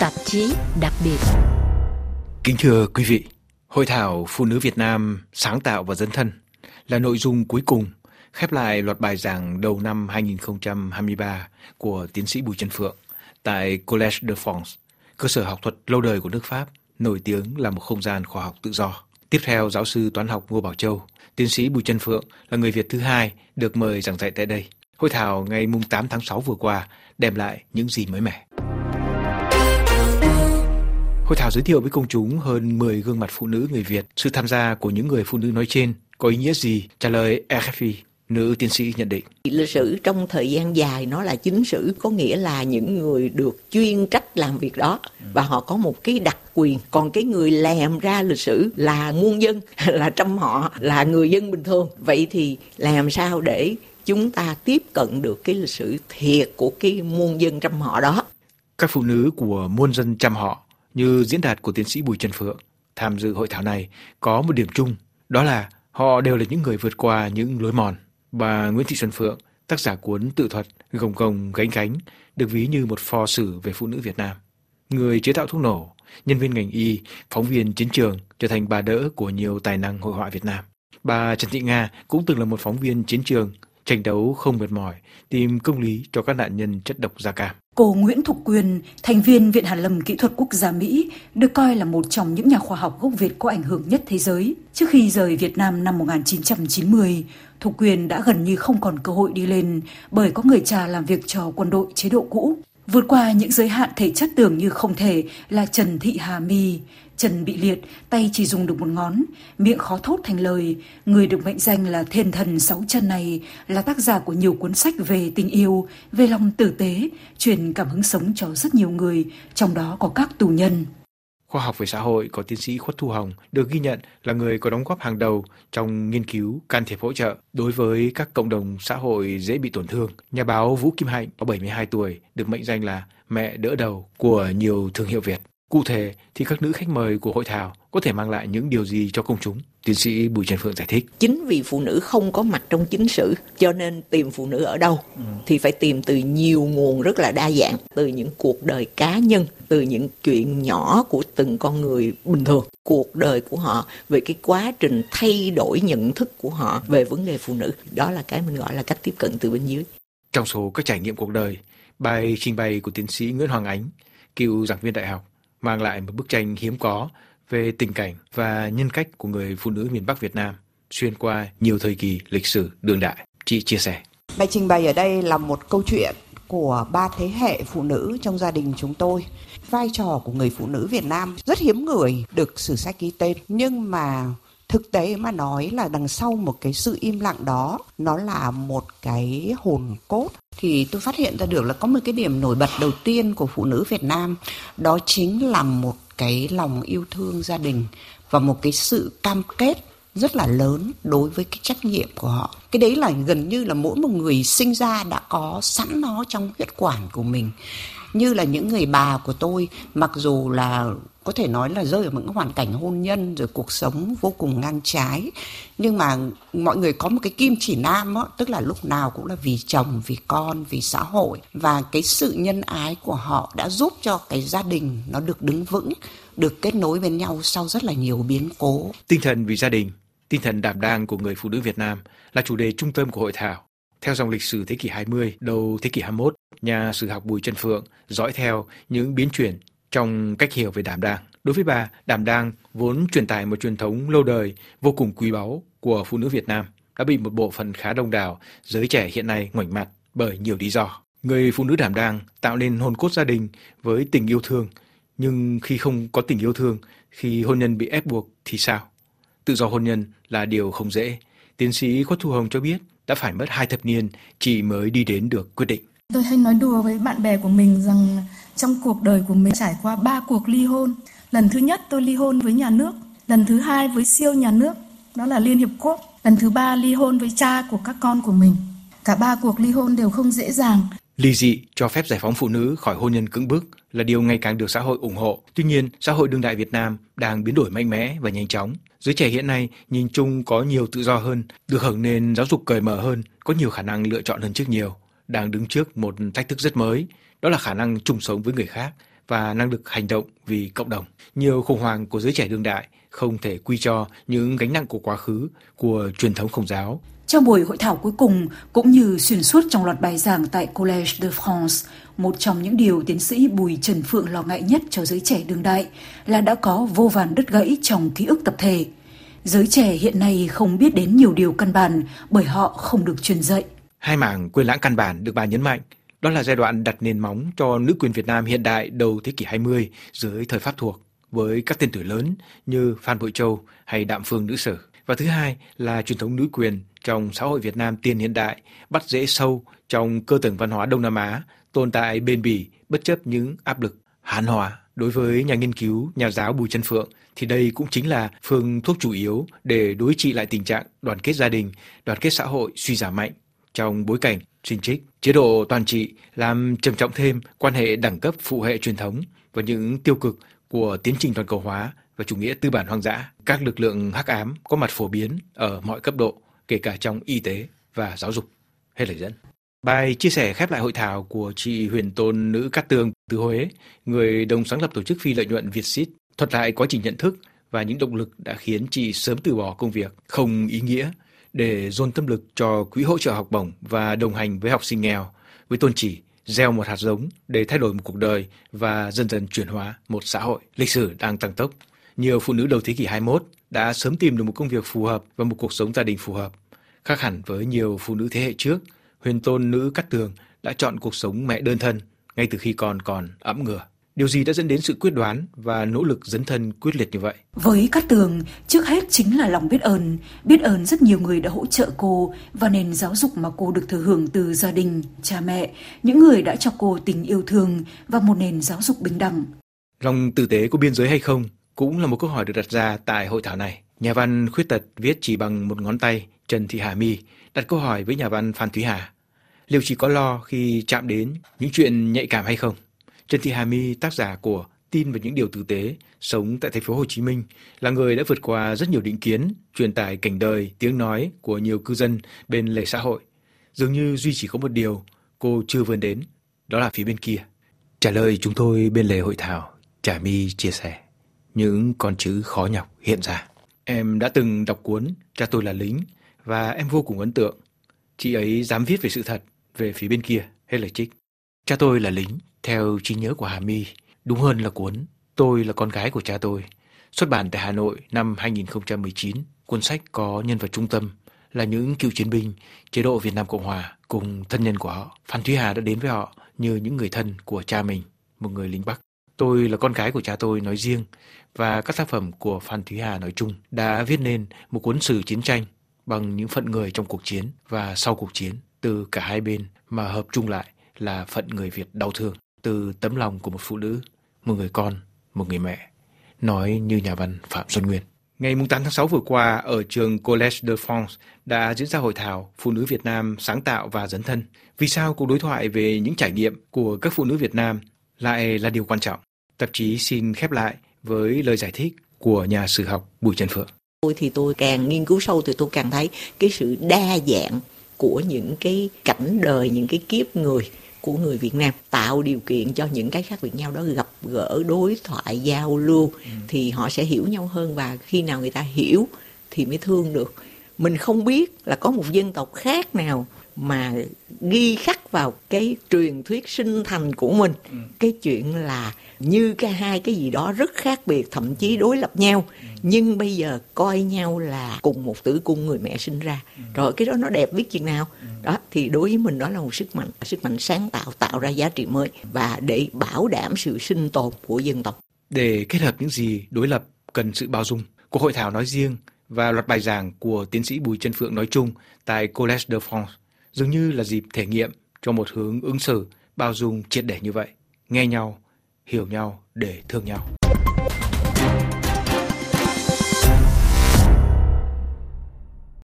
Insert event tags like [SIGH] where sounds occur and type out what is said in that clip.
tạp chí đặc biệt. Kính thưa quý vị, Hội thảo Phụ nữ Việt Nam sáng tạo và dân thân là nội dung cuối cùng khép lại loạt bài giảng đầu năm 2023 của tiến sĩ Bùi Trần Phượng tại Collège de France, cơ sở học thuật lâu đời của nước Pháp, nổi tiếng là một không gian khoa học tự do. Tiếp theo, giáo sư toán học Ngô Bảo Châu, tiến sĩ Bùi Trân Phượng là người Việt thứ hai được mời giảng dạy tại đây. Hội thảo ngày 8 tháng 6 vừa qua đem lại những gì mới mẻ. Hội thảo giới thiệu với công chúng hơn 10 gương mặt phụ nữ người Việt. Sự tham gia của những người phụ nữ nói trên có ý nghĩa gì? Trả lời RFI, nữ tiến sĩ nhận định. Lịch sử trong thời gian dài nó là chính sử, có nghĩa là những người được chuyên trách làm việc đó và họ có một cái đặc quyền. Còn cái người làm ra lịch sử là muôn dân, [LAUGHS] là trăm họ, là người dân bình thường. Vậy thì làm sao để chúng ta tiếp cận được cái lịch sử thiệt của cái muôn dân trăm họ đó. Các phụ nữ của muôn dân trăm họ như diễn đạt của tiến sĩ Bùi Trần Phượng tham dự hội thảo này có một điểm chung, đó là họ đều là những người vượt qua những lối mòn. Bà Nguyễn Thị Xuân Phượng, tác giả cuốn tự thuật Gồng gồng gánh gánh, được ví như một phò sử về phụ nữ Việt Nam. Người chế tạo thuốc nổ, nhân viên ngành y, phóng viên chiến trường trở thành bà đỡ của nhiều tài năng hội họa Việt Nam. Bà Trần Thị Nga cũng từng là một phóng viên chiến trường, tranh đấu không mệt mỏi, tìm công lý cho các nạn nhân chất độc da cam. Cô Nguyễn Thục Quyền, thành viên Viện Hàn lâm Kỹ thuật Quốc gia Mỹ, được coi là một trong những nhà khoa học gốc Việt có ảnh hưởng nhất thế giới. Trước khi rời Việt Nam năm 1990, Thục Quyền đã gần như không còn cơ hội đi lên bởi có người cha làm việc cho quân đội chế độ cũ. Vượt qua những giới hạn thể chất tưởng như không thể là Trần Thị Hà My, Trần bị liệt, tay chỉ dùng được một ngón, miệng khó thốt thành lời. Người được mệnh danh là thiên thần sáu chân này là tác giả của nhiều cuốn sách về tình yêu, về lòng tử tế, truyền cảm hứng sống cho rất nhiều người, trong đó có các tù nhân. Khoa học về xã hội có tiến sĩ Khuất Thu Hồng được ghi nhận là người có đóng góp hàng đầu trong nghiên cứu can thiệp hỗ trợ đối với các cộng đồng xã hội dễ bị tổn thương. Nhà báo Vũ Kim Hạnh, có 72 tuổi, được mệnh danh là mẹ đỡ đầu của nhiều thương hiệu Việt. Cụ thể thì các nữ khách mời của hội thảo có thể mang lại những điều gì cho công chúng? Tiến sĩ Bùi Trần Phượng giải thích. Chính vì phụ nữ không có mặt trong chính sử cho nên tìm phụ nữ ở đâu ừ. thì phải tìm từ nhiều nguồn rất là đa dạng, từ những cuộc đời cá nhân, từ những chuyện nhỏ của từng con người bình thường, cuộc đời của họ về cái quá trình thay đổi nhận thức của họ về vấn đề phụ nữ. Đó là cái mình gọi là cách tiếp cận từ bên dưới. Trong số các trải nghiệm cuộc đời, bài trình bày của tiến sĩ Nguyễn Hoàng Ánh, cựu giảng viên đại học mang lại một bức tranh hiếm có về tình cảnh và nhân cách của người phụ nữ miền Bắc Việt Nam xuyên qua nhiều thời kỳ lịch sử đương đại. Chị chia sẻ. Bài trình bày ở đây là một câu chuyện của ba thế hệ phụ nữ trong gia đình chúng tôi. Vai trò của người phụ nữ Việt Nam rất hiếm người được sử sách ghi tên, nhưng mà thực tế mà nói là đằng sau một cái sự im lặng đó, nó là một cái hồn cốt thì tôi phát hiện ra được là có một cái điểm nổi bật đầu tiên của phụ nữ Việt Nam, đó chính là một cái lòng yêu thương gia đình và một cái sự cam kết rất là lớn đối với cái trách nhiệm của họ. Cái đấy là gần như là mỗi một người sinh ra đã có sẵn nó trong huyết quản của mình. Như là những người bà của tôi, mặc dù là có thể nói là rơi ở những hoàn cảnh hôn nhân rồi cuộc sống vô cùng ngang trái. Nhưng mà mọi người có một cái kim chỉ nam đó, tức là lúc nào cũng là vì chồng vì con vì xã hội. Và cái sự nhân ái của họ đã giúp cho cái gia đình nó được đứng vững được kết nối bên nhau sau rất là nhiều biến cố. Tinh thần vì gia đình tinh thần đảm đang của người phụ nữ Việt Nam là chủ đề trung tâm của hội thảo. Theo dòng lịch sử thế kỷ 20, đầu thế kỷ 21, nhà sử học Bùi Trần Phượng dõi theo những biến chuyển trong cách hiểu về đảm đang. Đối với bà, đảm đang vốn truyền tải một truyền thống lâu đời vô cùng quý báu của phụ nữ Việt Nam đã bị một bộ phận khá đông đảo giới trẻ hiện nay ngoảnh mặt bởi nhiều lý do. Người phụ nữ đảm đang tạo nên hồn cốt gia đình với tình yêu thương, nhưng khi không có tình yêu thương, khi hôn nhân bị ép buộc thì sao? Tự do hôn nhân là điều không dễ. Tiến sĩ Khuất Thu Hồng cho biết đã phải mất hai thập niên chị mới đi đến được quyết định. Tôi hay nói đùa với bạn bè của mình rằng trong cuộc đời của mình trải qua ba cuộc ly hôn. Lần thứ nhất tôi ly hôn với nhà nước, lần thứ hai với siêu nhà nước, đó là Liên Hiệp Quốc. Lần thứ ba ly hôn với cha của các con của mình. Cả ba cuộc ly hôn đều không dễ dàng. Ly dị cho phép giải phóng phụ nữ khỏi hôn nhân cứng bức là điều ngày càng được xã hội ủng hộ. Tuy nhiên, xã hội đương đại Việt Nam đang biến đổi mạnh mẽ và nhanh chóng. Giới trẻ hiện nay nhìn chung có nhiều tự do hơn, được hưởng nền giáo dục cởi mở hơn, có nhiều khả năng lựa chọn hơn trước nhiều đang đứng trước một thách thức rất mới, đó là khả năng chung sống với người khác và năng lực hành động vì cộng đồng. Nhiều khủng hoảng của giới trẻ đương đại không thể quy cho những gánh nặng của quá khứ, của truyền thống khổng giáo. Trong buổi hội thảo cuối cùng, cũng như xuyên suốt trong loạt bài giảng tại Collège de France, một trong những điều tiến sĩ Bùi Trần Phượng lo ngại nhất cho giới trẻ đương đại là đã có vô vàn đứt gãy trong ký ức tập thể. Giới trẻ hiện nay không biết đến nhiều điều căn bản bởi họ không được truyền dạy. Hai mảng quyền lãng căn bản được bà nhấn mạnh, đó là giai đoạn đặt nền móng cho nữ quyền Việt Nam hiện đại đầu thế kỷ 20 dưới thời Pháp thuộc với các tên tuổi lớn như Phan Bội Châu hay Đạm Phương Nữ Sử. Và thứ hai là truyền thống nữ quyền trong xã hội Việt Nam tiền hiện đại, bắt rễ sâu trong cơ tầng văn hóa Đông Nam Á, tồn tại bền bỉ bất chấp những áp lực hàn hòa. Đối với nhà nghiên cứu, nhà giáo Bùi Trân Phượng thì đây cũng chính là phương thuốc chủ yếu để đối trị lại tình trạng đoàn kết gia đình, đoàn kết xã hội suy giảm mạnh trong bối cảnh sinh trích, chế độ toàn trị làm trầm trọng thêm quan hệ đẳng cấp phụ hệ truyền thống và những tiêu cực của tiến trình toàn cầu hóa và chủ nghĩa tư bản hoang dã. Các lực lượng hắc ám có mặt phổ biến ở mọi cấp độ, kể cả trong y tế và giáo dục. Hết lời dẫn. Bài chia sẻ khép lại hội thảo của chị Huyền Tôn Nữ Cát Tường từ Huế, người đồng sáng lập tổ chức phi lợi nhuận Việt Xít thuật lại quá trình nhận thức và những động lực đã khiến chị sớm từ bỏ công việc không ý nghĩa để dồn tâm lực cho quỹ hỗ trợ học bổng và đồng hành với học sinh nghèo với tôn chỉ gieo một hạt giống để thay đổi một cuộc đời và dần dần chuyển hóa một xã hội. Lịch sử đang tăng tốc. Nhiều phụ nữ đầu thế kỷ 21 đã sớm tìm được một công việc phù hợp và một cuộc sống gia đình phù hợp. Khác hẳn với nhiều phụ nữ thế hệ trước, huyền tôn nữ Cát Tường đã chọn cuộc sống mẹ đơn thân ngay từ khi còn còn ẵm ngửa. Điều gì đã dẫn đến sự quyết đoán và nỗ lực dấn thân quyết liệt như vậy? Với Cát Tường, trước hết chính là lòng biết ơn. Biết ơn rất nhiều người đã hỗ trợ cô và nền giáo dục mà cô được thừa hưởng từ gia đình, cha mẹ, những người đã cho cô tình yêu thương và một nền giáo dục bình đẳng. Lòng tử tế có biên giới hay không cũng là một câu hỏi được đặt ra tại hội thảo này. Nhà văn khuyết tật viết chỉ bằng một ngón tay Trần Thị Hà My đặt câu hỏi với nhà văn Phan Thúy Hà. Liệu chỉ có lo khi chạm đến những chuyện nhạy cảm hay không? Trần Thị Hà My, tác giả của Tin về những điều tử tế, sống tại thành phố Hồ Chí Minh, là người đã vượt qua rất nhiều định kiến, truyền tải cảnh đời, tiếng nói của nhiều cư dân bên lề xã hội. Dường như duy chỉ có một điều cô chưa vươn đến, đó là phía bên kia. Trả lời chúng tôi bên lề hội thảo, Trà My chia sẻ những con chữ khó nhọc hiện ra. Em đã từng đọc cuốn Cha tôi là lính và em vô cùng ấn tượng. Chị ấy dám viết về sự thật về phía bên kia, hết lời trích. Cha tôi là lính, theo trí nhớ của Hà My, đúng hơn là cuốn Tôi là con gái của cha tôi, xuất bản tại Hà Nội năm 2019. Cuốn sách có nhân vật trung tâm là những cựu chiến binh chế độ Việt Nam Cộng Hòa cùng thân nhân của họ. Phan Thúy Hà đã đến với họ như những người thân của cha mình, một người lính Bắc. Tôi là con gái của cha tôi nói riêng và các tác phẩm của Phan Thúy Hà nói chung đã viết nên một cuốn sử chiến tranh bằng những phận người trong cuộc chiến và sau cuộc chiến từ cả hai bên mà hợp chung lại là phận người Việt đau thương từ tấm lòng của một phụ nữ, một người con, một người mẹ, nói như nhà văn Phạm Xuân Nguyên. Ngày 8 tháng 6 vừa qua, ở trường Collège de France đã diễn ra hội thảo Phụ nữ Việt Nam sáng tạo và dấn thân. Vì sao cuộc đối thoại về những trải nghiệm của các phụ nữ Việt Nam lại là điều quan trọng? Tạp chí xin khép lại với lời giải thích của nhà sử học Bùi Trần Phượng. Tôi thì tôi càng nghiên cứu sâu thì tôi càng thấy cái sự đa dạng của những cái cảnh đời, những cái kiếp người của người Việt Nam tạo điều kiện cho những cái khác biệt nhau đó gặp gỡ đối thoại giao lưu ừ. thì họ sẽ hiểu nhau hơn và khi nào người ta hiểu thì mới thương được mình không biết là có một dân tộc khác nào mà ghi khắc vào cái truyền thuyết sinh thành của mình ừ. cái chuyện là như cái hai cái gì đó rất khác biệt thậm chí đối lập nhau ừ. nhưng bây giờ coi nhau là cùng một tử cung người mẹ sinh ra ừ. rồi cái đó nó đẹp biết chừng nào ừ. đó thì đối với mình đó là một sức mạnh sức mạnh sáng tạo tạo ra giá trị mới và để bảo đảm sự sinh tồn của dân tộc để kết hợp những gì đối lập cần sự bao dung cuộc hội thảo nói riêng và loạt bài giảng của tiến sĩ Bùi Trân Phượng nói chung tại Collège de France dường như là dịp thể nghiệm cho một hướng ứng xử bao dung triệt để như vậy, nghe nhau, hiểu nhau để thương nhau.